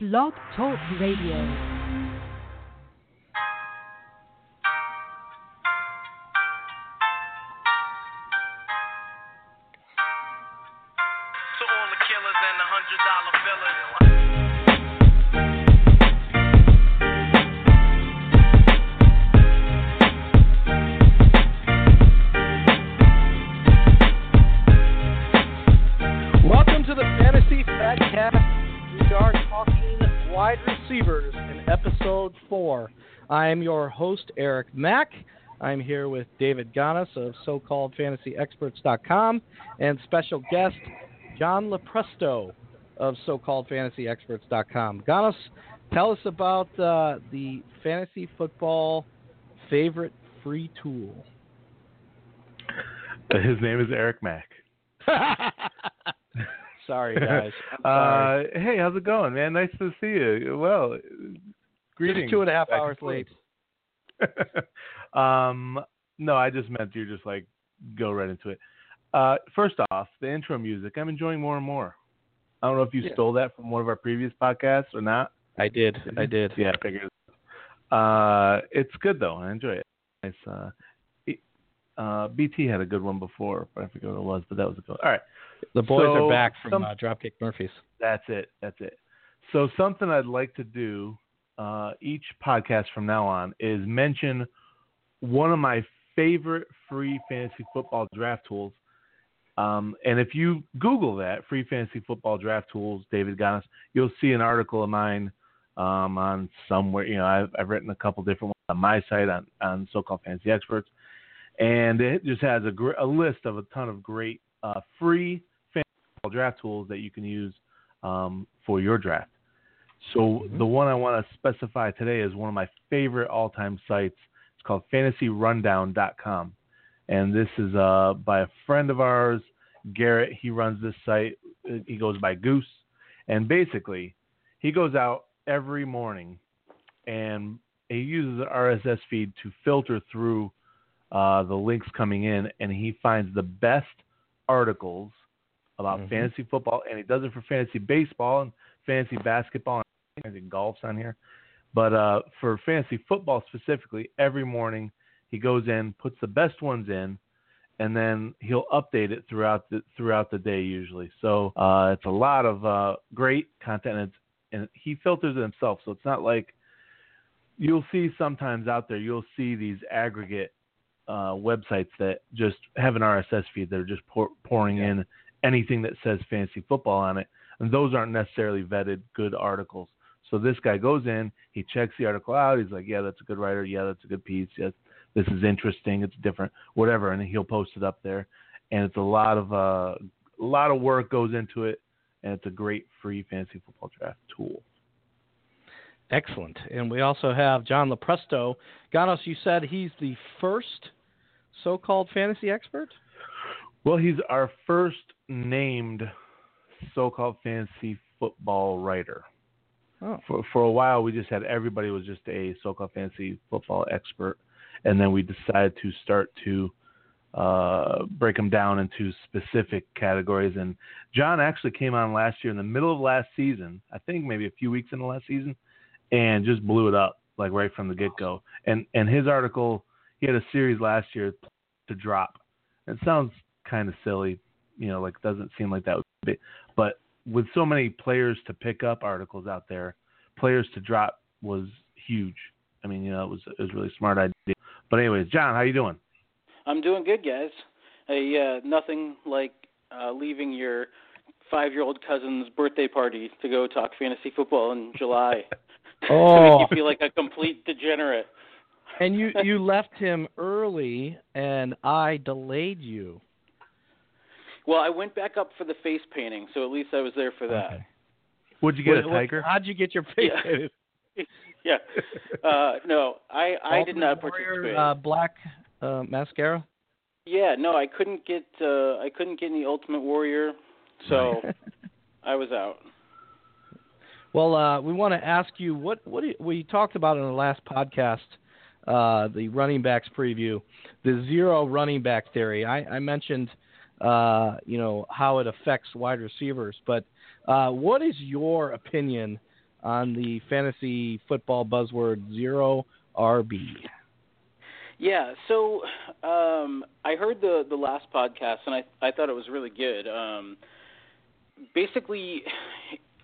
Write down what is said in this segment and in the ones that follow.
Blog Talk Radio. I am your host, Eric Mack. I'm here with David Gonos of SoCalledFantasyExperts.com and special guest John Lepresto of SoCalledFantasyExperts.com. Gonos, tell us about uh, the fantasy football favorite free tool. His name is Eric Mack. sorry, guys. Sorry. Uh, hey, how's it going, man? Nice to see you. Well, greetings. Just two and a half back hours late. um, no, I just meant you just like go right into it. Uh, first off, the intro music, I'm enjoying more and more. I don't know if you Yeah. stole that from one of our previous podcasts or not. I did. I did. Yeah, I figured. Uh, it's good though. I enjoy it. Nice. Uh, it- uh, BT had a good one before, but I forget what it was. But that was a good. One. All right. The boys So, are back from some- uh, Dropkick Murphys. That's it. That's it. So something I'd like to do uh, each podcast from now on is mention one of my favorite free fantasy football draft tools. Um, and if you Google that free fantasy football draft tools, David Gonos, you'll see an article of mine um, on somewhere. You know, I've, I've written a couple different ones on my site on, on so-called fantasy experts, and it just has a, gr- a list of a ton of great uh, free fantasy football draft tools that you can use um, for your draft. So the one I want to specify today is one of my favorite all-time sites. It's called FantasyRundown.com, and this is uh, by a friend of ours, Garrett. He runs this site. He goes by Goose, and basically, he goes out every morning, and he uses an RSS feed to filter through uh, the links coming in, and he finds the best articles about Mhm. fantasy football, and he does it for fantasy baseball and fantasy basketball and golf's on here. But uh, for fantasy football specifically, every morning he goes in, puts the best ones in, and then he'll update it throughout the throughout the day usually. So uh, it's a lot of uh, great content, and, it's, and he filters it himself. So it's not like you'll see sometimes out there. You'll see these aggregate uh, websites that just have an RSS feed that are just pour, pouring Yeah. in anything that says fantasy football on it, and those aren't necessarily vetted good articles. So this guy goes in, he checks the article out. He's like, "Yeah, that's a good writer. Yeah, that's a good piece. Yes, this is interesting. It's different, whatever." And he'll post it up there, and it's a lot of uh, a lot of work goes into it, and it's a great free fantasy football draft tool. Excellent. And we also have John Lepresto. Gonos, you said he's the first so-called fantasy expert. Well, he's our first named so-called fantasy football writer. Oh, For for a while, we just had everybody was just a so-called fantasy football expert, and then we decided to start to uh, break them down into specific categories. And John actually came on last year in the middle of last season, I think maybe a few weeks in the last season, and just blew it up like right from the get-go. And and his article, he had a series last year to drop. It sounds kind of silly, you know, like doesn't seem like that would be, but with so many players to pick up articles out there, players to drop was huge. I mean, you know, it was it was a really smart idea. But anyways, John, how you doing? I'm doing good, guys. Hey, uh, nothing like uh, leaving your five-year-old cousin's birthday party to go talk fantasy football in July. to Oh. make you feel like a complete degenerate. and you you left him early, and I delayed you. Well, I went back up for the face painting, so at least I was there for that. Okay. Would you get What- a what- tiger? how'd you get your face Yeah. painted? Yeah. Uh, no, I I did Ultimate not Warrior, participate. Uh, black uh, mascara. yeah, no, I couldn't get uh, I couldn't get any Ultimate Warrior, so I was out. Well, uh, we want to ask you what what do you- we talked about in the last podcast, uh, the running backs preview, the zero running back theory. I, I mentioned, uh, you know, how it affects wide receivers, but uh, what is your opinion on the fantasy football buzzword zero RB. Yeah, so um, I heard the the last podcast and I I thought it was really good. Um, basically,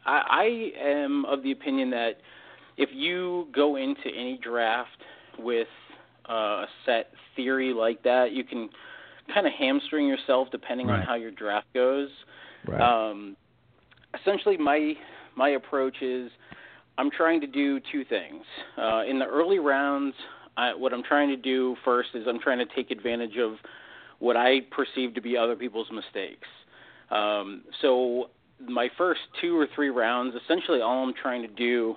I, I am of the opinion that if you go into any draft with uh, a set theory like that, you can kind of hamstring yourself depending Right. on how your draft goes. Right. Um, essentially, my my approach is I'm trying to do two things. Uh, in the early rounds, I, what I'm trying to do first is I'm trying to take advantage of what I perceive to be other people's mistakes. Um, so my first two or three rounds, essentially all I'm trying to do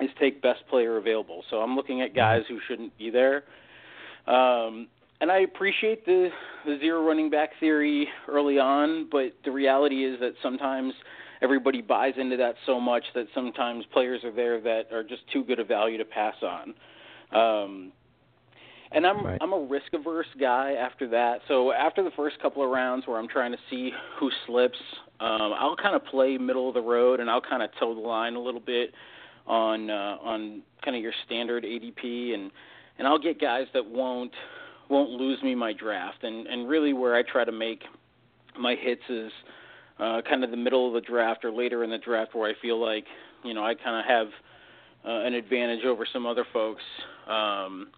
is take best player available. So I'm looking at guys who shouldn't be there. Um, and I appreciate the, the zero running back theory early on, but the reality is that sometimes everybody buys into that so much that sometimes players are there that are just too good a value to pass on. Um, and I'm Right. I'm a risk averse guy after that. So after the first couple of rounds where I'm trying to see who slips, um, I'll kind of play middle of the road and I'll kind of toe the line a little bit on uh, on kind of your standard ADP and and I'll get guys that won't won't lose me my draft and and really where I try to make my hits is uh, kind of the middle of the draft or later in the draft where I feel like you know I kind of have uh, an advantage over some other folks. Um,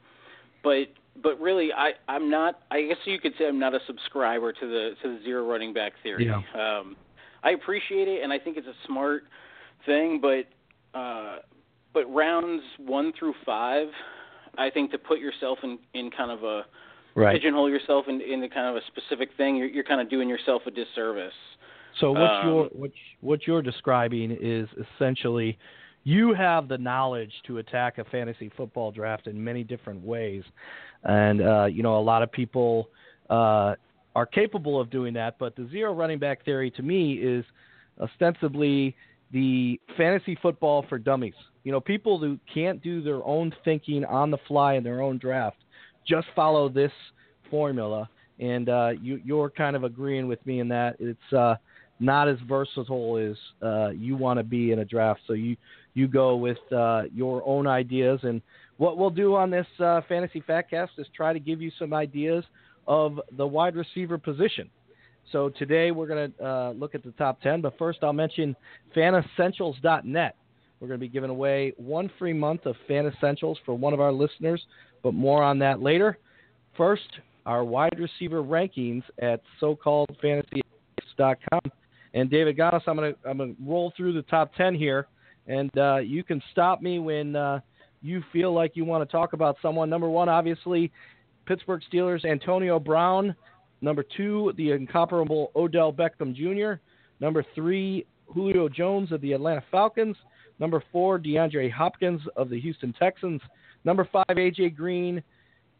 but but really, I I'm not. I guess you could say I'm not a subscriber to the to the zero running back theory. Yeah. Um, I appreciate it, and I think it's a smart thing. But uh, but rounds one through five, I think to put yourself in in kind of a Right. pigeonhole yourself in, into kind of a specific thing, you're, you're kind of doing yourself a disservice. So what Um, you're what what you're describing is essentially you have the knowledge to attack a fantasy football draft in many different ways, and uh, you know a lot of people uh, are capable of doing that. But the zero running back theory to me is ostensibly the fantasy football for dummies. You know, people who can't do their own thinking on the fly in their own draft just follow this formula. And uh, you, you're kind of agreeing with me in that it's uh, not as versatile as uh, you want to be in a draft. So you you go with uh, your own ideas. And what we'll do on this uh, fantasy fatcast is try to give you some ideas of the wide receiver position. So today we're going to uh, look at the top 10, but first I'll mention fanessentials.net. We're going to be giving away one free month of Fan Essentials for one of our listeners, but more on that later. First, our wide receiver rankings at so-calledfantasy.com. And David Gaddis, I'm going to I'm going to roll through the top 10 here, and uh, you can stop me when uh, you feel like you want to talk about someone. Number one, obviously, Pittsburgh Steelers, Antonio Brown. Number two, the incomparable Odell Beckham Jr. Number three, Julio Jones of the Atlanta Falcons. Number four, DeAndre Hopkins of the Houston Texans. Number five, AJ Green.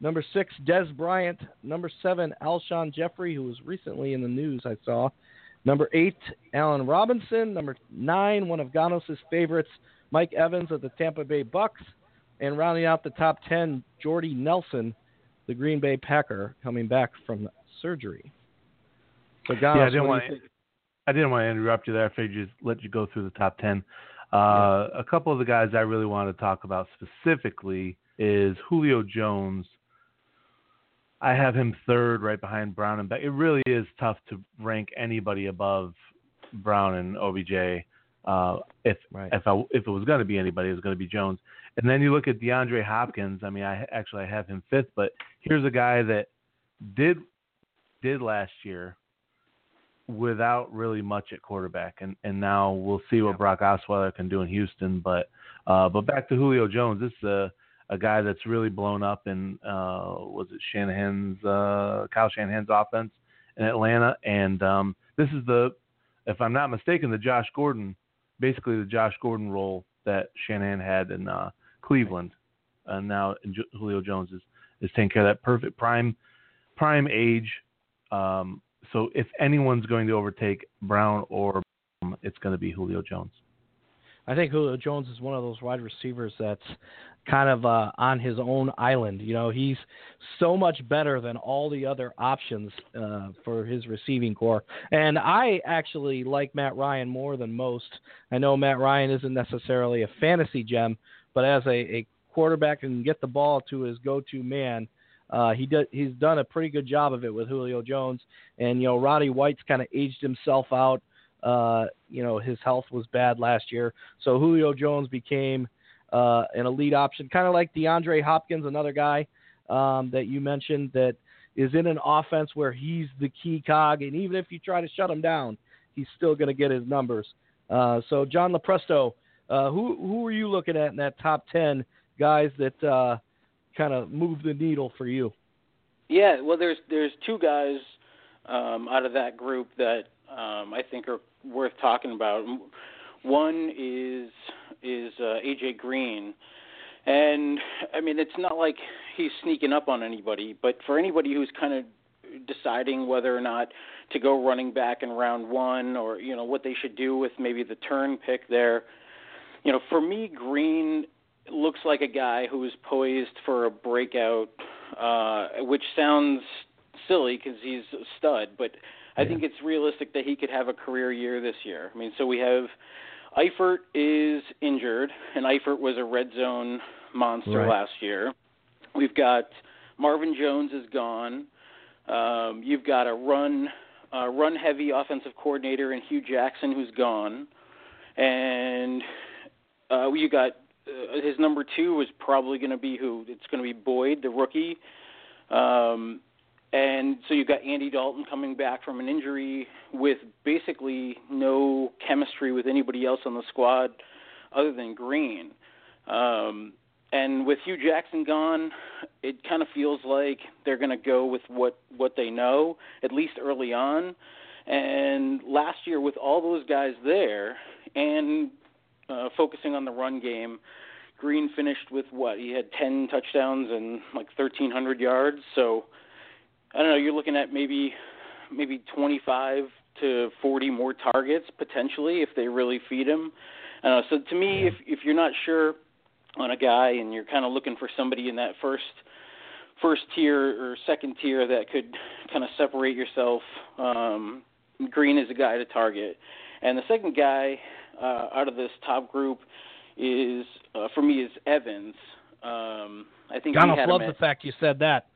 Number six, Dez Bryant. Number seven, Alshon Jeffery, who was recently in the news, I saw. Number eight, Allen Robinson. Number nine, one of Gonos' favorites, Mike Evans of the Tampa Bay Bucks. And rounding out the top ten, Jordy Nelson, the Green Bay Packer, coming back from surgery. So, yeah, I didn't want think? I didn't want to interrupt you there. I figured just let you go through the top ten. Uh, A couple of the guys I really want to talk about specifically is Julio Jones. I have him third, right behind Brown and Beck. It really is tough to rank anybody above Brown and OBJ. Uh, if Right. if I, if it was going to be anybody, it was going to be Jones. And then you look at DeAndre Hopkins. I mean, I actually I have him fifth, but here's a guy that did did last year without really much at quarterback, and and now we'll see what Brock Osweiler can do in Houston. But uh, but back to Julio Jones, this is a a guy that's really blown up in uh, was it Shanahan's uh, Kyle Shanahan's offense in Atlanta, and um, this is the if I'm not mistaken the Josh Gordon, basically the Josh Gordon role that Shanahan had in uh, Cleveland, and now Julio Jones is is taking care of that perfect prime prime age. Um, so if anyone's going to overtake Brown or Brown, it's going to be Julio Jones. I think Julio Jones is one of those wide receivers that's kind of uh, on his own island. You know, he's so much better than all the other options uh, for his receiving corps. And I actually like Matt Ryan more than most. I know Matt Ryan isn't necessarily a fantasy gem, but as a, a quarterback and get the ball to his go-to man. Uh, he did, he's done a pretty good job of it with Julio Jones, and you know Roddy White's kind of aged himself out. Uh, you know his health was bad last year, so Julio Jones became uh, an elite option, kind of like DeAndre Hopkins, another guy um, that you mentioned that is in an offense where he's the key cog, and even if you try to shut him down, he's still going to get his numbers. Uh, so John Lopresto, uh, who who are you looking at in that top ten guys that uh, kind of move the needle for you? Yeah, well, there's there's two guys um, out of that group that um, I think are worth talking about. One is is uh, AJ Green, and I mean it's not like he's sneaking up on anybody, but for anybody who's kind of deciding whether or not to go running back in round one, or you know what they should do with maybe the turn pick there. You know, for me, Green looks like a guy who is poised for a breakout, uh, which sounds silly because he's a stud, but I think it's realistic that he could have a career year this year. I mean, so we have Eifert is injured, and Eifert was a red zone monster Right. last year. We've got Marvin Jones is gone. Um, you've got a run uh, run heavy offensive coordinator in Hue Jackson who's gone, and uh, you got uh, his number two is probably going to be who? It's going to be Boyd, the rookie. Um, and so you've got Andy Dalton coming back from an injury with basically no chemistry with anybody else on the squad other than Green. Um, and with Hue Jackson gone, it kind of feels like they're going to go with what what they know at least early on. And last year, with all those guys there and uh, focusing on the run game, Green finished with what he had 10 touchdowns and like 1,300 yards. So I don't know. You're looking at maybe maybe 25 to 40 more targets potentially if they really feed him. Don't. So to me, if if you're not sure on a guy and you're kind of looking for somebody in that first first tier or second tier that could kind of separate yourself, um, Green is a guy to target. And the second guy uh, out of this top group is uh, for me is Evans. Um, I think had loves the fact you said that.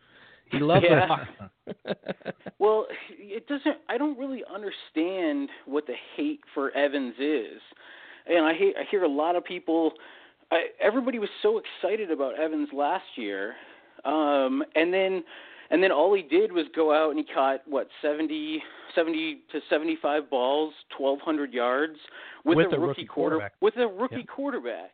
He loves it. Well, it doesn't. I don't really understand what the hate for Evans is, and I hear, I hear a lot of people. I, everybody was so excited about Evans last year, um, and then and then all he did was go out and he caught what 70, 70 to seventy five balls, twelve hundred yards with, With a a rookie, rookie quarter quarterback. with a rookie Yeah. quarterback.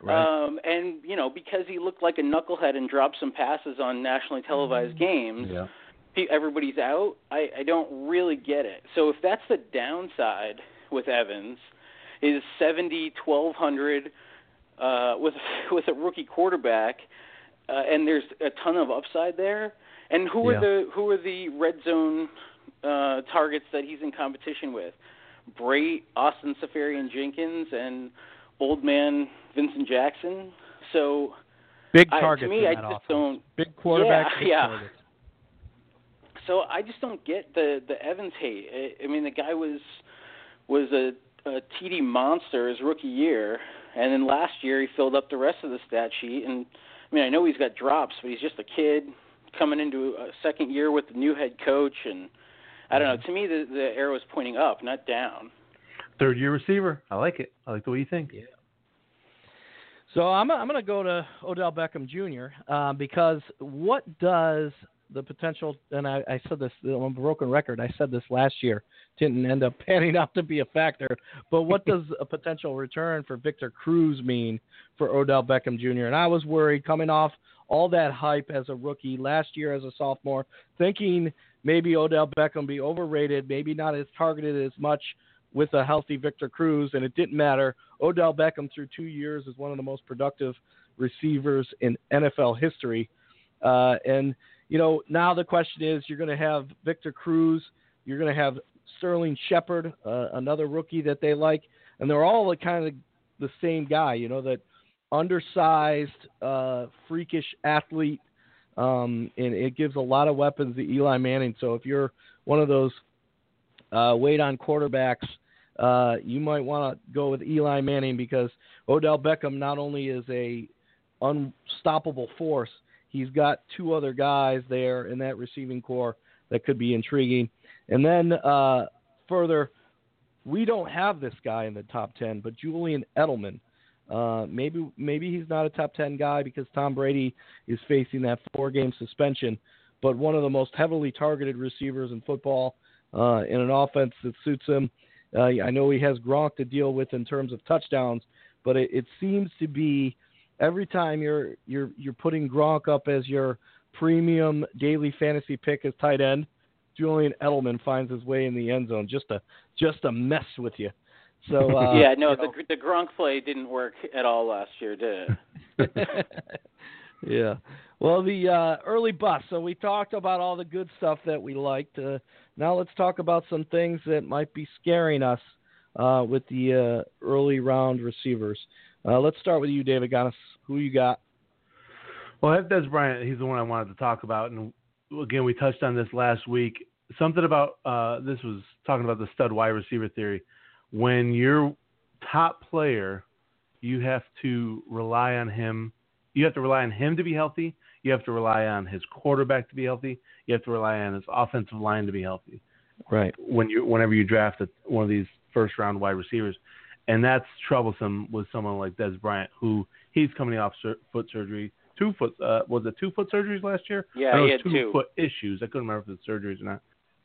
right. Um, and you know because he looked like a knucklehead and dropped some passes on nationally televised games Yeah. pe- everybody's out, I, I don't really get it. So if that's the downside with Evans, is seventy twelve hundred uh, with with a rookie quarterback, uh, and there's a ton of upside there. And who Yeah. are the who are the red zone uh, targets that he's in competition with? Bray, Austin Seferian-Jenkins, and old man Vincent Jackson. So big I, targets to me, I just offense. don't Big quarterback. Yeah, big yeah. targets. so I just don't get the the Evans hate. I, I mean, the guy was was a, a TD monster his rookie year, and then last year he filled up the rest of the stat sheet. And I mean, I know he's got drops, but he's just a kid coming into a second year with the new head coach, and I don't know. To me, the the arrow is pointing up, not down. Third year receiver. I like it. I like the way you think. Yeah. So I'm I'm going to go to Odell Beckham Jr. Uh, because what does the potential? And I, I said this on a broken record. I said this last year. Didn't end up panning out to be a factor. But what does a potential return for Victor Cruz mean for Odell Beckham Jr.? And I was worried coming off all that hype as a rookie last year as a sophomore, thinking maybe Odell Beckham be overrated, maybe not as targeted as much with a healthy Victor Cruz, and it didn't matter. Odell Beckham through two years is one of the most productive receivers in NFL history. Uh, and you know now the question is, you're going to have Victor Cruz, you're going to have Sterling Shepard, uh, another rookie that they like, and they're all the kind of the same guy. You know that undersized, uh, freakish athlete, um, and it gives a lot of weapons to Eli Manning. So if you're one of those uh, wait on quarterbacks, uh, you might want to go with Eli Manning because Odell Beckham not only is a unstoppable force, he's got two other guys there in that receiving corps that could be intriguing. And then uh, further, we don't have this guy in the top ten, but Julian Edelman. Uh, maybe maybe he's not a top ten guy because Tom Brady is facing that four game suspension, but one of the most heavily targeted receivers in football uh, in an offense that suits him. Uh, I know he has Gronk to deal with in terms of touchdowns, but it, it seems to be every time you're you're you're putting Gronk up as your premium daily fantasy pick as tight end, Julian Edelman finds his way in the end zone just to just to mess with you. So uh, yeah, no, the know. the Gronk play didn't work at all last year, did it? yeah. Well, the uh, early bus. So we talked about all the good stuff that we liked. Uh, now let's talk about some things that might be scaring us uh, with the uh, early round receivers. Uh, let's start with you, David Gonos. Who you got? Well, I have Dez Bryant. He's the one I wanted to talk about, and again, we touched on this last week. Something about uh, this was talking about the stud wide receiver theory. When your top player, you have to rely on him. You have to rely on him to be healthy. You have to rely on his quarterback to be healthy. You have to rely on his offensive line to be healthy. Right. When you, whenever you draft a, one of these first round wide receivers, and that's troublesome with someone like Dez Bryant, who he's coming off sur- foot surgery, two foot uh, was it two foot surgeries last year? Yeah, he had two two. foot issues. I couldn't remember if it's surgeries or not,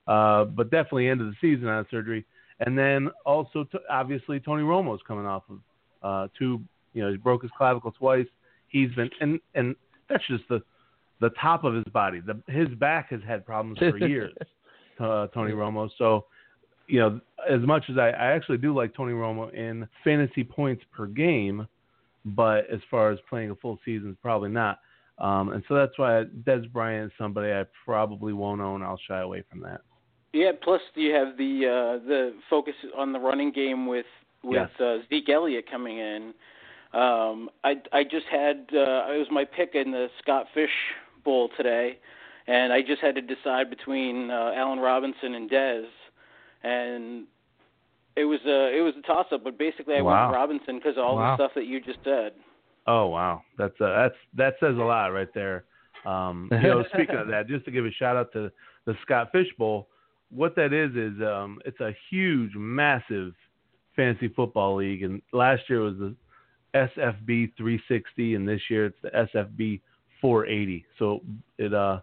uh, but definitely end of the season on surgery. And then also, t- obviously, Tony Romo's coming off of uh, two. You know, he broke his clavicle twice. He's been and and that's just the the top of his body. The his back has had problems for years. uh, Tony Romo. So, you know, as much as I, I actually do like Tony Romo in fantasy points per game, but as far as playing a full season, probably not. Um, and so that's why Dez Bryant is somebody I probably won't own. I'll shy away from that. Yeah. Plus, you have the uh, the focus on the running game with with Yes. uh, Zeke Elliott coming in. Um, I I just had uh, it was my pick in the Scott Fish Bowl today, and I just had to decide between uh, Allen Robinson and Dez, and it was a it was a toss up. But basically, I Wow. went Robinson because of all Wow. the stuff that you just said. Oh wow, that's uh, that's that says a lot right there. Um, you know, speaking of that, just to give a shout out to the Scott Fish Bowl, what that is is um, it's a huge, massive fantasy football league, and last year was the SFB 360, and this year it's the SFB 480. So it uh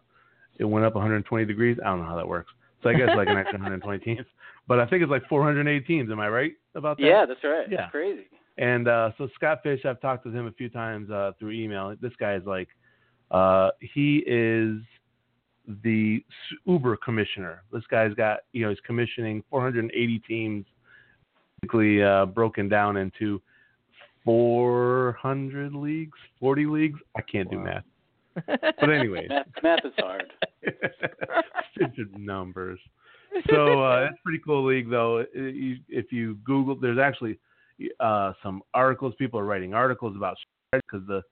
it went up 120 degrees. I don't know how that works. So I guess like an extra 120 teams, but I think it's like 408 teams. Am I right about that? Yeah, that's right. Yeah. That's crazy. And uh, so Scott Fish, I've talked with him a few times uh, through email. This guy is like, uh, he is the Uber commissioner. This guy's got, you know, he's commissioning 480 teams, basically uh, broken down into 400 leagues, 40 leagues. I can't do math. But anyway, Math, math is hard. stupid numbers. So uh, it's a pretty cool league, though. If you Google, there's actually uh, some articles. People are writing articles about because the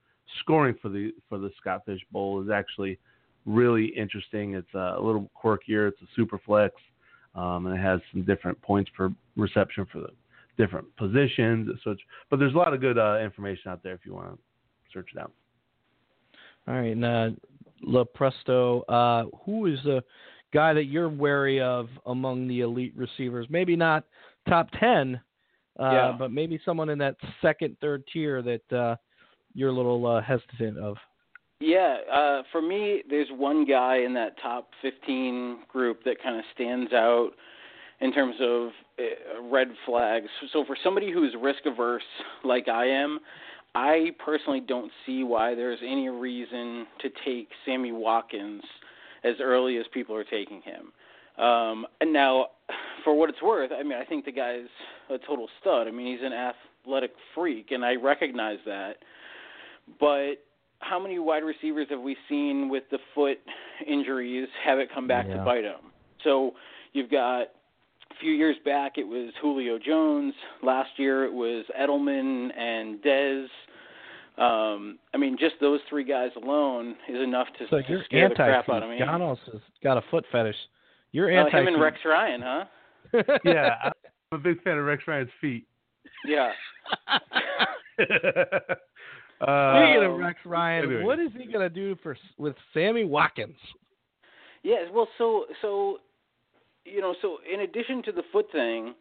scoring for the for the Scott Fish Bowl is actually really interesting. It's uh, a little quirkier. It's a super flex, um, and it has some different points per reception for the different positions. So, it's, but there's a lot of good uh, information out there if you want to search it out. All right, and uh, La Presto, uh, who is the guy that you're wary of among the elite receivers? Maybe not top ten, uh, Yeah. but maybe someone in that second, third tier that uh, you're a little uh, hesitant of. Yeah, uh, for me, there's one guy in that top 15 group that kind of stands out in terms of uh, red flags. So for somebody who's risk averse like I am, I personally don't see why there's any reason to take Sammy Watkins as early as people are taking him. Um, and now, for what it's worth, I mean, I think the guy's a total stud. I mean, he's an athletic freak, and I recognize that. But how many wide receivers have we seen with the foot injuries have it come back Yeah. to bite them? So you've got a few years back it was Julio Jones. Last year it was Edelman and Dez. Um, I mean, just those three guys alone is enough to, So to you're scare the crap anti out of me. Gonos has got a foot fetish. You're Uh, anti him and Rex Ryan, huh? yeah, I'm a big fan of Rex Ryan's feet. Yeah. uh, Speaking of Um, Rex Ryan, anyway. what is he gonna do for with Sammy Watkins? Yes, well, so so you know, so in addition to the foot thing,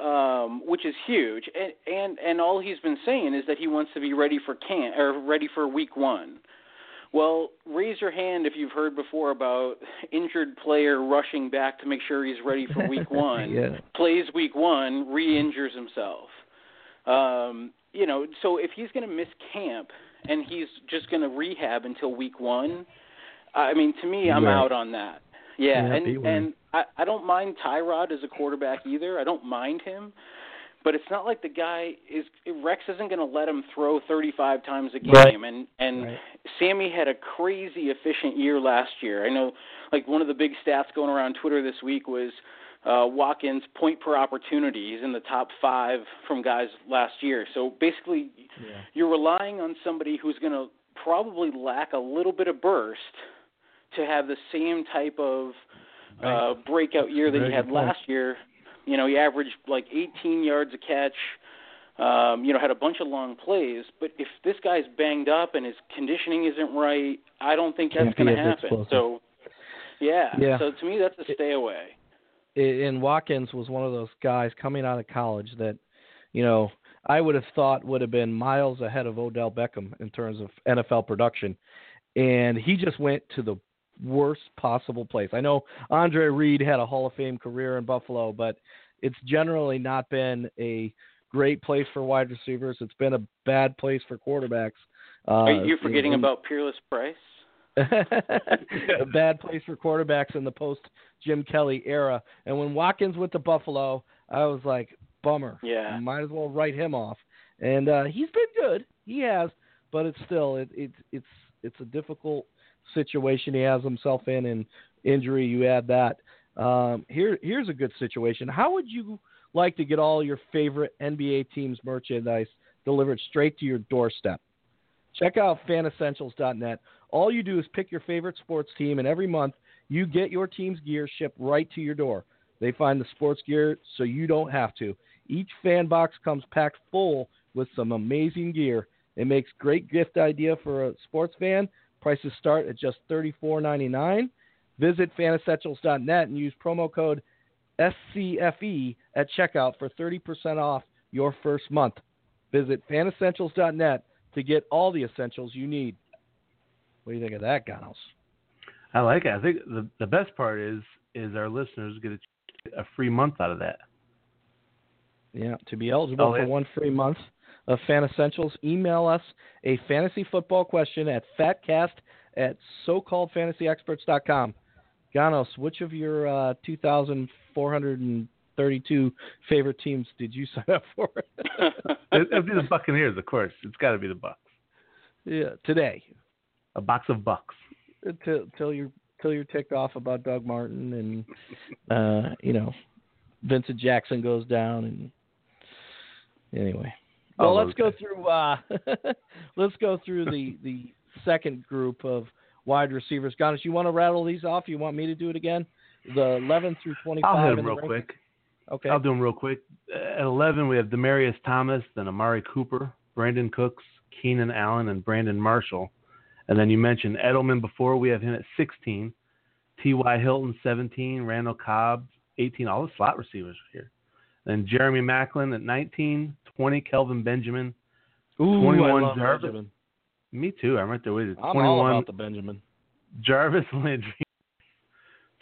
um, which is huge, and and and all he's been saying is that he wants to be ready for can or ready for week one. Well, raise your hand if you've heard before about injured player rushing back to make sure he's ready for week one. Yeah. Plays week one, re-injures himself. Um, you know, so if he's going to miss camp and he's just going to rehab until week one, I mean, to me, I'm Right. out on that. Yeah, Yeah, and and I, I don't mind Tyrod as a quarterback either. I don't mind him, but it's not like the guy is Rex isn't going to let him throw 35 times a game. Right. And and Right. Sammy had a crazy efficient year last year. I know, like one of the big stats going around Twitter this week was uh, Watkins' point per opportunity. He's in the top five from guys last year. So basically, Yeah. you're relying on somebody who's going to probably lack a little bit of burst to have the same type of uh, breakout year that he had last year. You know, he averaged like 18 yards a catch. Um, you know, had a bunch of long plays. But if this guy's banged up and his conditioning isn't right, I don't think that's going to happen. So, yeah. Yeah. So to me, that's a stay away. And Watkins was one of those guys coming out of college that, you know, I would have thought would have been miles ahead of Odell Beckham in terms of NFL production, and he just went to the worst possible place. I know Andre Reed had a Hall of Fame career in Buffalo, but it's generally not been a great place for wide receivers. It's been a bad place for quarterbacks. Uh, Are you forgetting and- about Peerless Price? a bad place for quarterbacks in the post Jim Kelly era. And when Watkins went to Buffalo, I was like, bummer. Yeah. Might as well write him off. And uh, he's been good. He has, but it's still it, it it's it's a difficult situation he has himself in and injury. You add that. Um, here here's a good situation. How would you like to get all your favorite NBA teams merchandise delivered straight to your doorstep? Check out fanessentials.net. All you do is pick your favorite sports team, and every month you get your team's gear shipped right to your door. They find the sports gear so you don't have to. Each fan box comes packed full with some amazing gear. It makes great gift idea for a sports fan. Prices start at just $34.99. Visit fanessentials.net and use promo code SCFE at checkout for 30% off your first month. Visit fanessentials.net to get all the essentials you need. What do you think of that, Gonos? I like it. I think the the best part is is our listeners get a, a free month out of that. Yeah, to be eligible Oh, for one free month of Fan Essentials, email us a fantasy football question at fatcast at socalledfantasyexperts.com. Gonos, which of your uh, 2,432 favorite teams did you sign up for? It, it'll be the Buccaneers, of course. It's got to be the Bucks. yeah, today, A box of Bucks. until till you're till you're ticked off about Doug Martin and uh, you know Vincent Jackson goes down and anyway. Well, Oh, let's go through uh, let's go through the the second group of wide receivers. Ganesh, you want to rattle these off? You want me to do it again? The 11 through 25. I'll hit them real quick. Okay. I'll do them real quick. At 11, we have Demaryius Thomas, then Amari Cooper, Brandin Cooks, Keenan Allen, and Brandon Marshall. And then you mentioned Edelman before. We have him at 16. T.Y. Hilton, 17. Randall Cobb, 18. All the slot receivers are here. Then Jeremy Maclin at 19. 20. Kelvin Benjamin. Ooh, 21 I love Jarvis. Benjamin. Me too. I'm right there with you. I'm 21. all about the Benjamin. Jarvis Landry.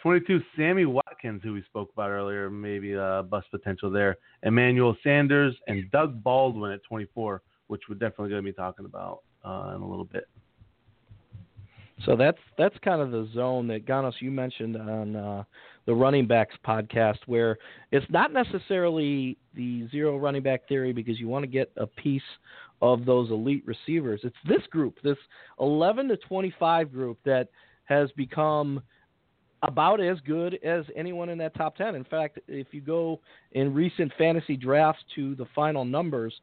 22, Sammy Watkins, who we spoke about earlier, maybe uh, bust potential there. Emmanuel Sanders and Doug Baldwin at 24, which we're definitely going to be talking about uh, in a little bit. So that's that's kind of the zone that Gonos you mentioned on uh, the running backs podcast, where it's not necessarily the zero running back theory because you want to get a piece of those elite receivers. It's this group, this 11 to 25 group, that has become about as good as anyone in that top 10. In fact, if you go in recent fantasy drafts to the final numbers,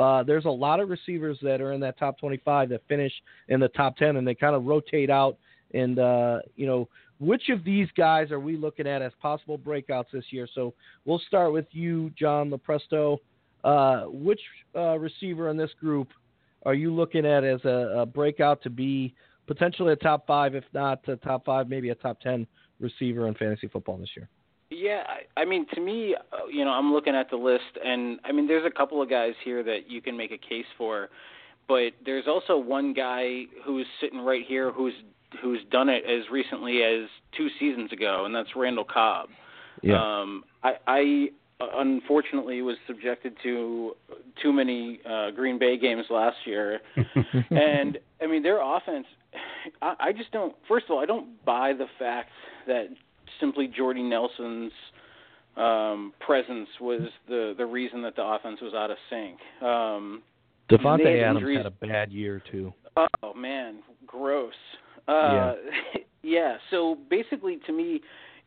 uh, there's a lot of receivers that are in that top 25 that finish in the top 10, and they kind of rotate out. And uh, you know, which of these guys are we looking at as possible breakouts this year? So we'll start with you, John Lopresto. Uh, which uh, receiver in this group are you looking at as a, a breakout to be potentially a top five, if not a top five, maybe a top ten receiver in fantasy football this year? Yeah, I, I mean, to me, uh, you know, I'm looking at the list, and I mean, there's a couple of guys here that you can make a case for, but there's also one guy who's sitting right here who's who's done it as recently as two seasons ago, and that's Randall Cobb. Yeah. Um, I, I unfortunately was subjected to too many uh, Green Bay games last year, and I mean their offense. I, I just don't. First of all, I don't buy the fact that simply Jordy Nelson's um, presence was the the reason that the offense was out of sync. Um, Davante had Adams injuries- had a bad year too. Oh man, gross. Uh, yeah. So basically, to me,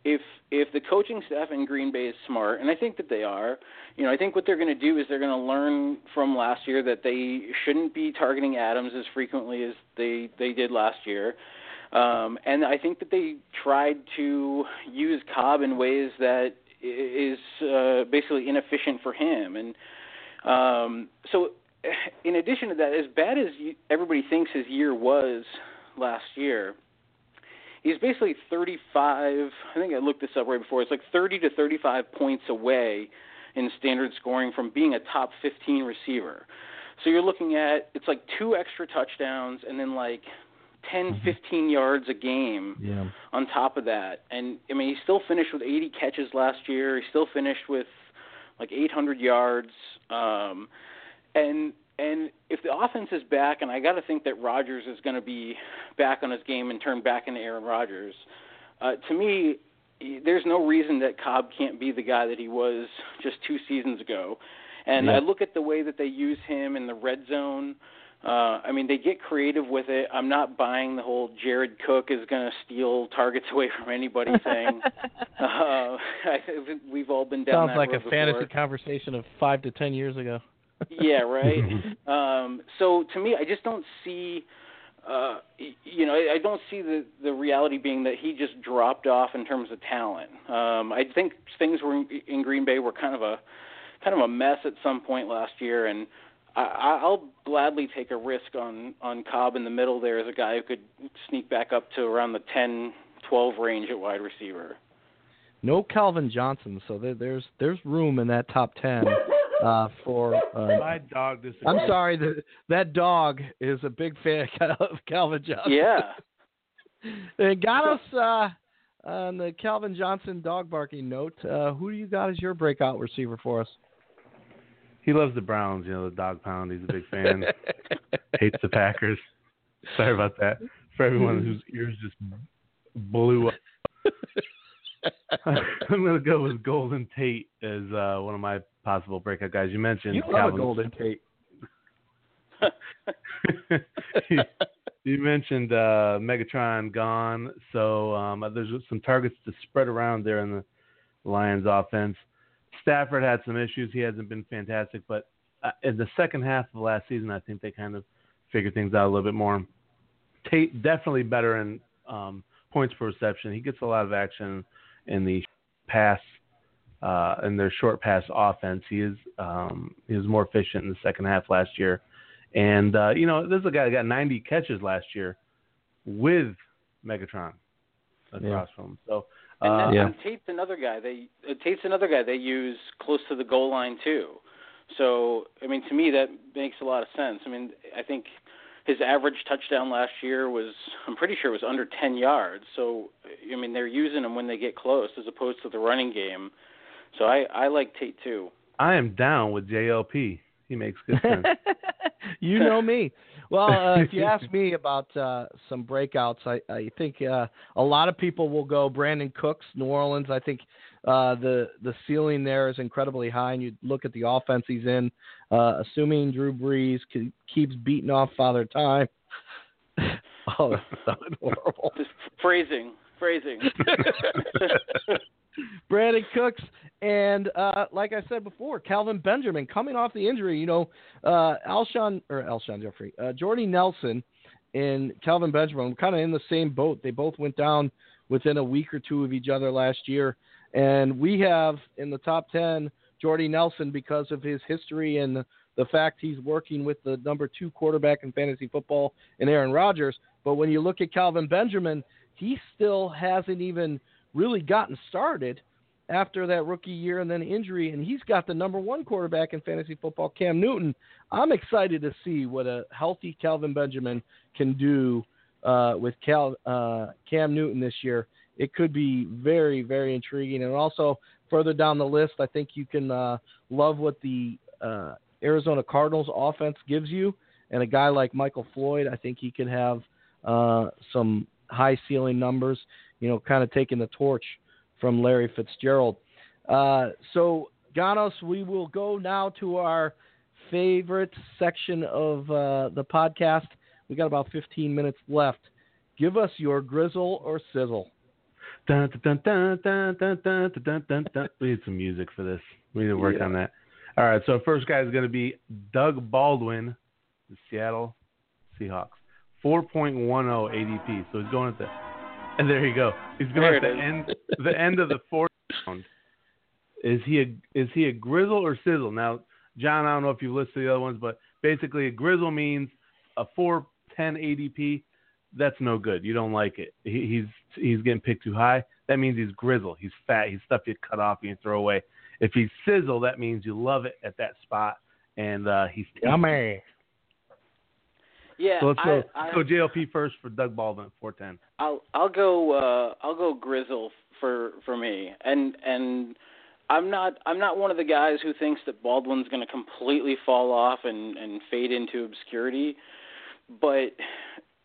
if if the coaching staff in Green Bay is smart, and I think that they are, you know, I think what they're going to do is they're going to learn from last year that they shouldn't be targeting Adams as frequently as they they did last year. Um, and I think that they tried to use Cobb in ways that is uh, basically inefficient for him. And um, so, in addition to that, as bad as everybody thinks his year was last year, he's basically 35. I think I looked this up right before. It's like 30 to 35 points away in standard scoring from being a top 15 receiver. So you're looking at it's like two extra touchdowns and then like 10, 15 yards a game Yeah. on top of that. And I mean, he still finished with 80 catches last year. He still finished with like 800 yards. Um, and and if the offense is back, and I got to think that Rodgers is going to be back on his game and turn back into Aaron Rodgers. Uh, to me, there's no reason that Cobb can't be the guy that he was just two seasons ago. And Yeah. I look at the way that they use him in the red zone. Uh, I mean, they get creative with it. I'm not buying the whole Jared Cook is going to steal targets away from anybody thing. uh, I we've all been down Sounds that Sounds like a road fantasy conversation of five to ten years ago. yeah, right. um, so to me, I just don't see. Uh, you know, I I don't see the the reality being that he just dropped off in terms of talent. Um, I think things were in, in Green Bay were kind of a kind of a mess at some point last year, and I, I'll gladly take a risk on on Cobb in the middle there as a guy who could sneak back up to around the 10, 12 range at wide receiver. No Calvin Johnson, so there, there's there's room in that top ten uh, for. Uh, My dog disagrees. I'm sorry, that that dog is a big fan of Calvin Johnson. Yeah. It got us uh, on the Calvin Johnson dog barking note. Uh, who do you got as your breakout receiver for us? He loves the Browns, you know, the dog pound. He's a big fan. Hates the Packers. Sorry about that. For everyone whose ears just blew up. I'm going to go with Golden Tate as uh, one of my possible breakout guys. You mentioned you love. Golden Tate. you, you mentioned uh, Megatron gone, so um, there's some targets to spread around there in the Lions offense. Stafford had some issues. He hasn't been fantastic, but uh, in the second half of last season, I think they kind of figured things out a little bit more. Tate definitely better in um, points per reception. He gets a lot of action in the pass uh, in their short pass offense. He is um, he was more efficient in the second half last year. And uh, you know, this is a guy that got 90 catches last year with Megatron across Yeah. from him. So And, uh, then, Yeah. and Tate's another guy. They uh, Tate's another guy they use close to the goal line too. So I mean, to me that makes a lot of sense. I mean, I think his average touchdown last year was I'm pretty sure it was under 10 yards. So I mean, they're using him when they get close as opposed to the running game. So I I like Tate too. I am down with JLP. He makes good sense. you know me. Well, uh, if you ask me about uh, some breakouts, I, I think uh, a lot of people will go Brandin Cooks, New Orleans. I think uh, the the ceiling there is incredibly high, and you look at the offense he's in. Uh, assuming Drew Brees ke- keeps beating off Father Time. oh, that sounded horrible. Just phrasing phrasing. Brandin Cooks, and uh, like I said before, Kelvin Benjamin coming off the injury. You know, uh, Alshon or Alshon Jeffery, uh, Jordy Nelson, and Kelvin Benjamin kind of in the same boat. They both went down within a week or two of each other last year, and we have in the top ten Jordy Nelson because of his history and the, fact he's working with the number two quarterback in fantasy football in Aaron Rodgers. But when you look at Kelvin Benjamin, he still hasn't even really gotten started after that rookie year and then injury, and he's got the number one quarterback in fantasy football, Cam Newton. I'm excited to see what a healthy Kelvin Benjamin can do uh, with Cal, uh, Cam Newton this year. It could be very, very intriguing. And also, further down the list, I think you can uh, love what the uh, Arizona Cardinals offense gives you. And a guy like Michael Floyd, I think he could have uh, some high ceiling numbers, you know, kind of taking the torch from Larry Fitzgerald. Uh, so, Gonos, we will go now to our favorite section of uh, the podcast. We got about 15 minutes left. Give us your grizzle or sizzle. Dun, dun, dun, dun, dun, dun, dun, dun, dun. We need some music for this. We need to work Yeah. on that. All right, so first guy is going to be Doug Baldwin, the Seattle Seahawks. 4.10 ADP. So he's going at the and there you go. He's going There at the it is. end the end of the fourth round. Is he a is he a grizzle or sizzle? Now, John, I don't know if you've listened to the other ones, but basically a grizzle means a 410 ADP. That's no good. You don't like it. He, he's he's getting picked too high. That means he's grizzle. He's fat. He's stuff you cut off and you throw away. If he's sizzle, that means you love it at that spot, and uh, he's tasty. Yummy. Yeah, So let's I, go. I, go JLP first for Doug Baldwin at 410. I'll I'll go uh I'll go Grizzle for for me. And and I'm not I'm not one of the guys who thinks that Baldwin's going to completely fall off and and fade into obscurity. But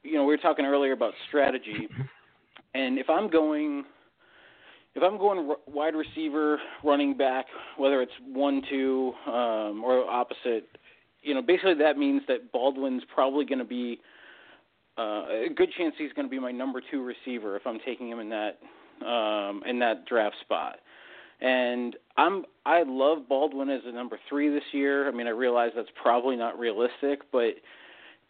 you know, we were talking earlier about strategy. And if I'm going if I'm going wide receiver, running back, whether it's one two um or opposite, you know, basically that means that Baldwin's probably going to be uh, a good chance he's going to be my number two receiver if I'm taking him in that um, in that draft spot. And I'm I love Baldwin as a number three this year. I mean, I realize that's probably not realistic, but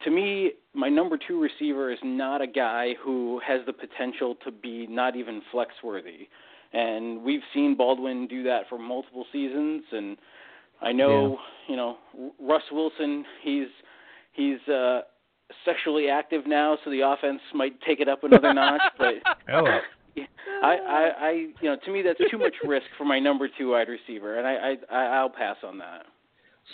to me, my number two receiver is not a guy who has the potential to be not even flex worthy. And we've seen Baldwin do that for multiple seasons, and I know you know Russ Wilson. He's he's uh, sexually active now, so the offense might take it up another notch. But Hello. I, I, I, you know, to me that's too much risk for my number two wide receiver, and I, I, I'll pass on that.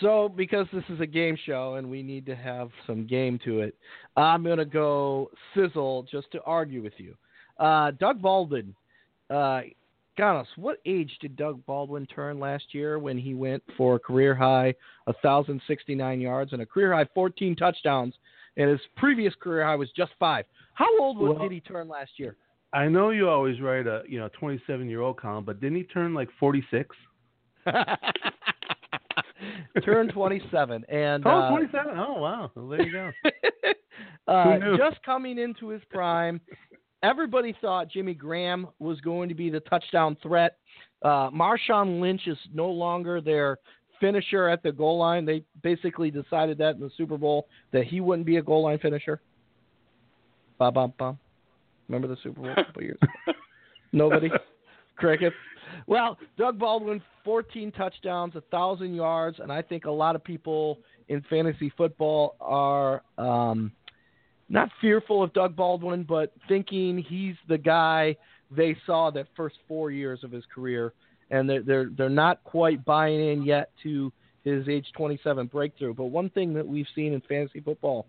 So, because this is a game show and we need to have some game to it, I'm going to go sizzle just to argue with you. Uh, Doug Baldwin, uh, Gonos, what age did Doug Baldwin turn last year when he went for a career high 1,069 yards and a career high 14 touchdowns? And his previous career high was just five. How old was, Well- did he turn last year? I know you always write a you know 27 year old column, but didn't he turn like 46? Turned 27. And Oh, uh, 27. Oh wow. Well, there you go. uh, just coming into his prime, everybody thought Jimmy Graham was going to be the touchdown threat. Uh, Marshawn Lynch is no longer their finisher at the goal line. They basically decided that in the Super Bowl that he wouldn't be a goal line finisher. Ba bum bum. Remember the Super Bowl a couple years ago? Nobody. Crickets. Well, Doug Baldwin, 14 touchdowns, 1,000 yards, and I think a lot of people in fantasy football are um, not fearful of Doug Baldwin, but thinking he's the guy they saw that first four years of his career, and they're they're they're not quite buying in yet to his age 27 breakthrough. But one thing that we've seen in fantasy football,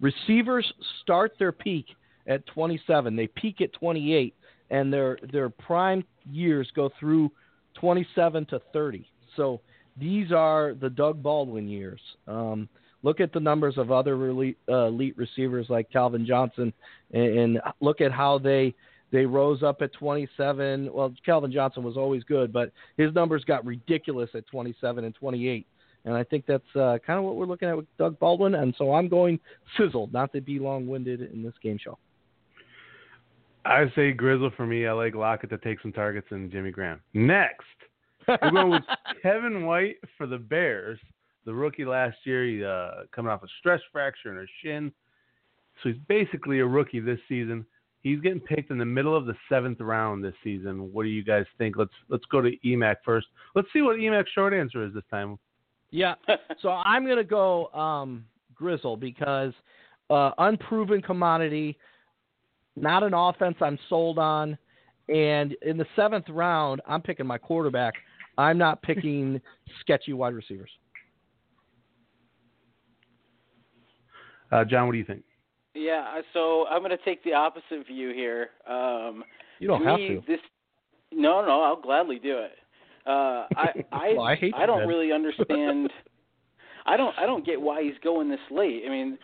receivers start their peak at 27. They peak at 28, and their their prime years go through 27 to 30. So these are the Doug Baldwin years. Um, look at the numbers of other elite, uh, elite receivers like Calvin Johnson, and, and look at how they they rose up at 27. Well, Calvin Johnson was always good, but his numbers got ridiculous at 27 and 28. And I think that's uh, kind of what we're looking at with Doug Baldwin. And so I'm going sizzle, not to be long winded in this game show. I say Grizzle for me. I like Lockett to take some targets and Jimmy Graham. Next, we're going with Kevin White for the Bears. The rookie last year, he uh, coming off a stress fracture in his shin, so he's basically a rookie this season. He's getting picked in the middle of the seventh round this season. What do you guys think? Let's let's go to Emac first. Let's see what Emac's short answer is this time. Yeah. so I'm going to go um, Grizzle because uh, unproven commodity, not an offense I'm sold on. And in the seventh round, I'm picking my quarterback. I'm not picking sketchy wide receivers. Uh, John, what do you think? Yeah, so I'm going to take the opposite view here. Um, You don't to have me, to. This, no, no, I'll gladly do it. Uh, I, I, Well, I hate I you don't then. really understand. I don't, I don't get why he's going this late. I mean,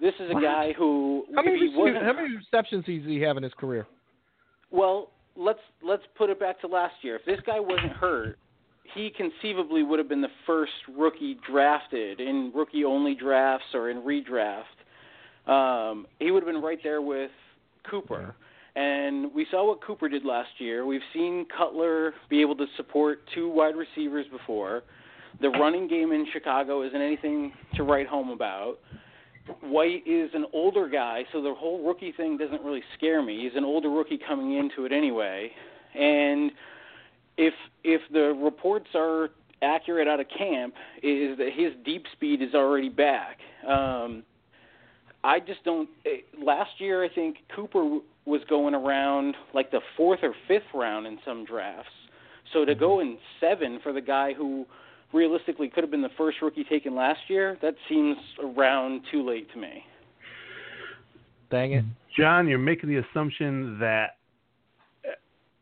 this is a What? guy who, How many, if he wasn't, how many receptions does he have in his career? well, let's let's put it back to last year. If this guy wasn't hurt, he conceivably would have been the first rookie drafted in rookie only drafts or in redraft. Um, he would have been right there with Cooper. And we saw what Cooper did last year. We've seen Cutler be able to support two wide receivers before. The running game in Chicago isn't anything to write home about. White is an older guy, so the whole rookie thing doesn't really scare me. He's an older rookie coming into it anyway. And if if the reports are accurate out of camp, is that his deep speed is already back. Um, I just don't. eh, Last year, I think Cooper was going around like the fourth or fifth round in some drafts. So to go in seven for the guy who realistically could have been the first rookie taken last year, that seems around too late to me. Dang it. John, you're making the assumption that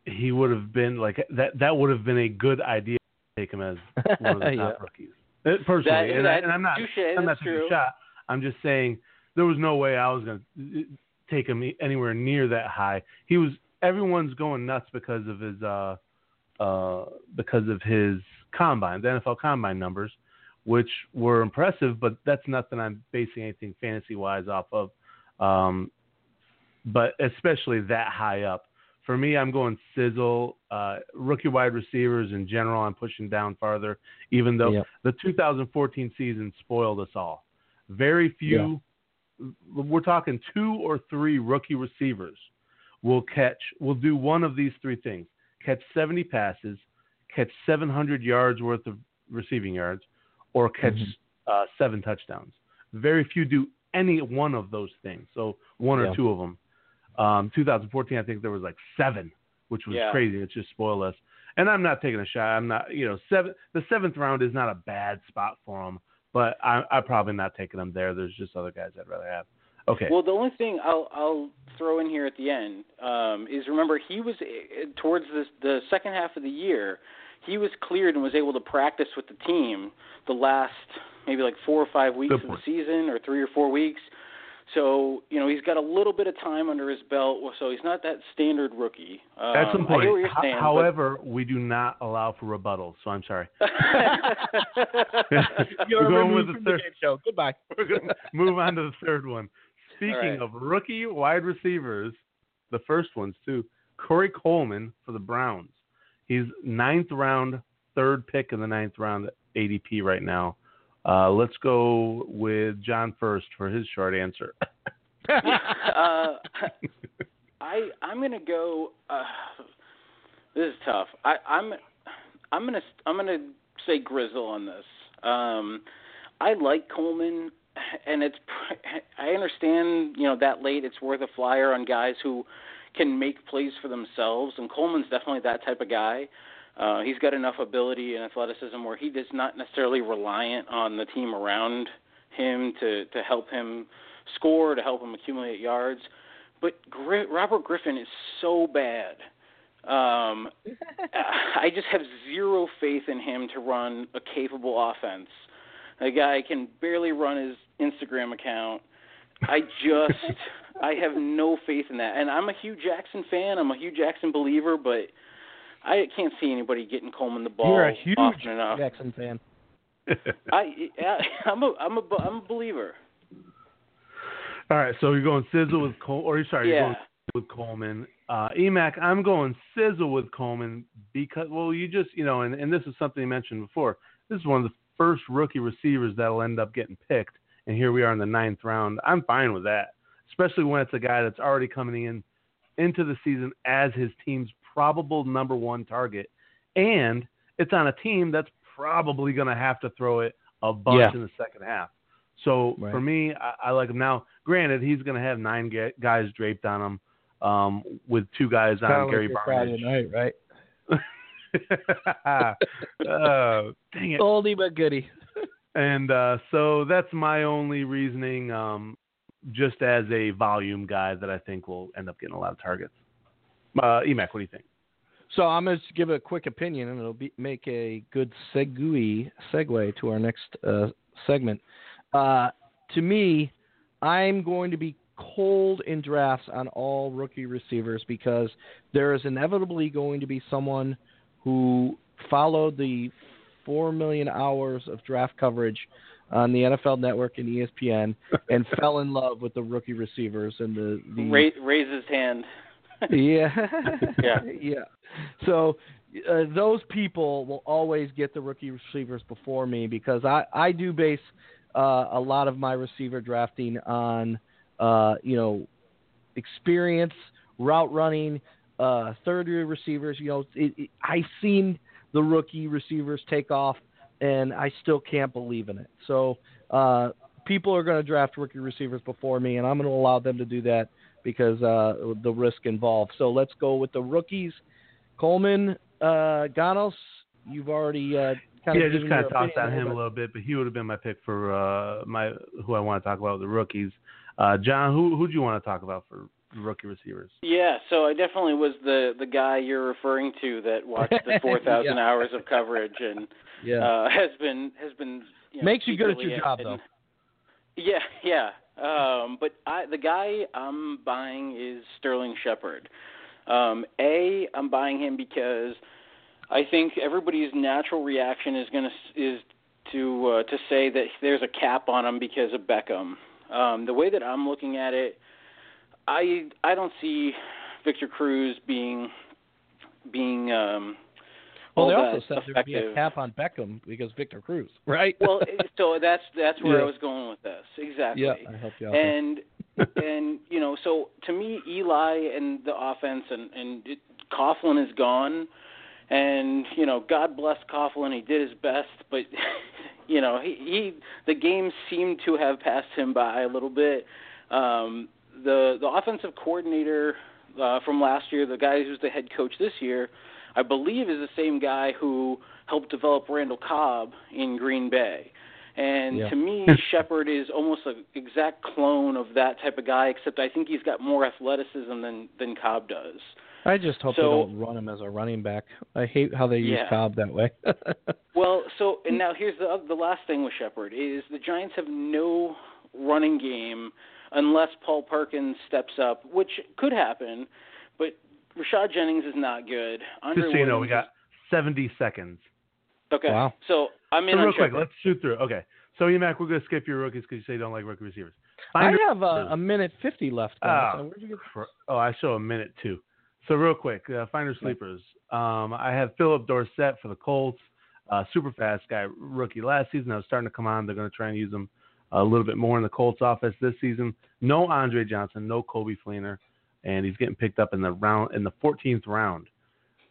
he would have been like that. That would have been a good idea to take him as one of the Yeah. top rookies. Uh, Personally, That- and, I, that- and I'm not. touche, I'm not taking a shot. I'm just saying there was no way I was going to take him anywhere near that high. He was. Everyone's going nuts because of his uh, uh, because of his combine, the NFL combine numbers, which were impressive. But that's nothing I'm basing anything fantasy wise off of. Um, but especially that high up. For me, I'm going sizzle. Uh, rookie wide receivers in general, I'm pushing down farther, even though Yep. the 2014 season spoiled us all. Very few, we're talking two or three rookie receivers will catch, will do one of these three things catch 70 passes, catch 700 yards worth of receiving yards, or catch Mhm. uh, seven touchdowns. Very few do any one of those things. So one or two of them. Um, 2014, I think there was like seven, which was Yeah. crazy. It just spoiled us. And I'm not taking a shot. I'm not, you know, seven. The seventh round is not a bad spot for him, but I, I'm probably not taking him there. There's just other guys I'd rather have. Okay. Well, the only thing I'll I'll throw in here at the end um, is remember he was eh, towards the the second half of the year, he was cleared and was able to practice with the team the last maybe like four or five weeks Good of the season or three or four weeks. So you know he's got a little bit of time under his belt, so he's not that standard rookie. Um, Excellent I point. hear what you're Ho- saying, but- However, we do not allow for rebuttals, so I'm sorry. You're We're going with the from third. game show. Goodbye. We're going to move on to the third one. Speaking right. of rookie wide receivers, the first ones too. Corey Coleman for the Browns. He's ninth round, third pick in the ninth round ADP right now. Uh, let's go with John first for his short answer. uh, I I'm gonna go. Uh, this is tough. I, I'm I'm gonna I'm gonna say Grizzle on this. Um, I like Coleman, and it's I understand you know that late it's worth a flyer on guys who can make plays for themselves, and Coleman's definitely that type of guy. Uh, he's got enough ability and athleticism where he is not necessarily reliant on the team around him to to help him score, to help him accumulate yards. But Gri- Robert Griffin is so bad. Um, I just have zero faith in him to run a capable offense. The guy can barely run his Instagram account. I just I have no faith in that. And I'm a Hue Jackson fan. I'm a Hue Jackson believer, but I can't see anybody getting Coleman the ball You're a huge often enough. Jackson fan. I, I I'm a I'm a I'm a believer. All right, so you're going Sizzle with Cole, or sorry, you're Yeah. going with Coleman. Uh, Emac, I'm going sizzle with Coleman because, well, you just, you know, and, and this is something you mentioned before. This is one of the first rookie receivers that'll end up getting picked, and here we are in the ninth round. I'm fine with that, especially when it's a guy that's already coming in into the season as his team's probable number one target, and it's on a team that's probably going to have to throw it a bunch Yeah. in the second half. So Right. for me, I, I like him now. Granted, he's going to have nine ga- guys draped on him, um, with two guys Kinda on like Gary your Friday night, right? oh, dang it! Oldie but goodie. And uh, so that's my only reasoning, um, just as a volume guy that I think will end up getting a lot of targets. Uh, Emac, what do you think? So I'm going to give a quick opinion, and it'll be, make a good segue segue to our next uh, segment. Uh, to me, I'm going to be cold in drafts on all rookie receivers because there is inevitably going to be someone who followed the four million hours of draft coverage on the NFL Network and ESPN and fell in love with the rookie receivers and the the Ra- raise his hand. Yeah. Yeah. yeah. So uh, those people will always get the rookie receivers before me because I, I do base uh, a lot of my receiver drafting on, uh, you know, experience, route running, uh, third year receivers. You know, it, it, I've seen the rookie receivers take off, and I still can't believe in it. So uh, people are going to draft rookie receivers before me, and I'm going to allow them to do that because uh, the risk involved. So let's go with the rookies. Coleman, uh, Gonos, you've already uh, kind yeah, of just kind of tossed on on him a little bit, but he would have been my pick for uh, my who I want to talk about the rookies. Uh, John, who who do you want to talk about for rookie receivers? Yeah, so I definitely was the the guy you're referring to that watched the 4,000 Yeah. hours of coverage and Yeah. uh, has been has been you know, Makes you good at your job, and- though. Yeah, yeah. Um, but I, the guy I'm buying is Sterling Shepard. Um, a, I'm buying him because I think everybody's natural reaction is going to is to uh, to say that there's a cap on him because of Beckham. Um, the way that I'm looking at it, I I don't see Victor Cruz being being um, well, they also said there'd be a effective. cap on Beckham because Victor Cruz, right? well, so that's that's where Yeah. I was going with this exactly. yeah, I helped you out. and and you know, so to me, Eli and the offense and and it, Coughlin is gone, and you know, God bless Coughlin, he did his best, but you know, he, he the game seemed to have passed him by a little bit. Um, the the offensive coordinator uh, from last year, the guy who's the head coach this year, I believe is the same guy who helped develop Randall Cobb in Green Bay. And Yeah. to me, Shepard is almost an exact clone of that type of guy, except I think he's got more athleticism than than Cobb does. I just hope they don't run him as a running back. I hate how they use Yeah. Cobb that way. Well, so and now here's the the last thing with Shepard is the Giants have no running game unless Paul Perkins steps up, which could happen. But Rashad Jennings is not good. Andre Just so you know, we Williams got 70 seconds. okay. Wow. So I'm in So real quick, Shepard. let's shoot through. Okay, so Emac, we're gonna skip your rookies because you say you don't like rookie receivers. I have a, a minute fifty left. Guys. Ah, So where'd you get Oh, I show a minute too. So real quick, uh, finder sleepers. Um, I have Phillip Dorsett for the Colts, uh, super fast guy, rookie last season. I was starting to come on. They're going to try and use him a little bit more in the Colts offense this season. No Andre Johnson, no Coby Fleener, and he's getting picked up in the round in the 14th round.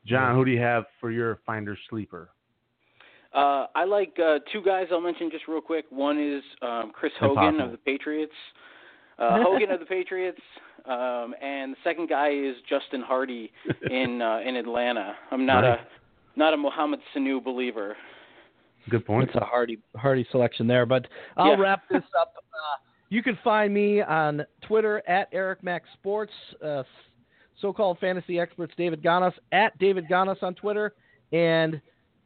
John, who do you have for your finder sleeper? Uh, I like uh, two guys I'll mention just real quick. One is um, Chris Hogan Impossible. of the Patriots. Uh, Hogan of the Patriots, um, and the second guy is Justin Hardy in uh, in Atlanta. I'm not Nice. a not a Mohamed Sanu believer. Good point. It's a hardy hardy selection there, but I'll Yeah. wrap this up. You can find me on Twitter at Eric Max Sports, uh, so-called fantasy experts David Gonos at David Gonos on Twitter, and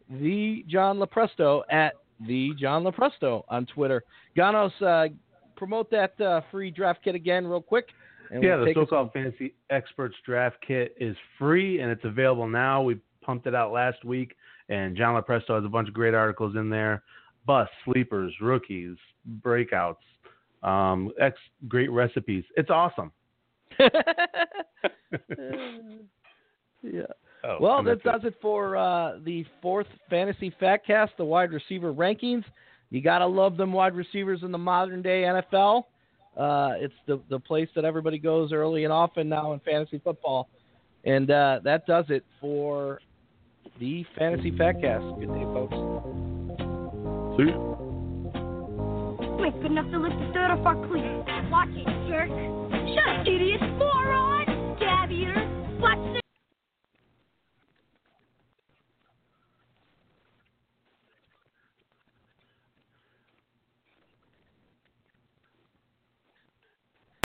the John Lepresto at the John Lepresto on Twitter. Gonos, uh, promote that uh, free draft kit again, real quick. Yeah, we'll the so-called Fantasy Experts Draft Kit is free and it's available now. We pumped it out last week, and John LaPresto has a bunch of great articles in there: busts, sleepers, rookies, breakouts, um, ex great recipes. It's awesome. yeah. Oh, Well, that does it for uh, the fourth fantasy Fatcast, the wide receiver rankings. You gotta love them wide receivers in the modern day NFL. Uh, it's the the place that everybody goes early and often now in fantasy football, and uh, that does it for the fantasy Fatcast. Good day, folks. See? You quick enough to lift the dirt off our cleats. Watch it, jerk. Shut up, idiot moron!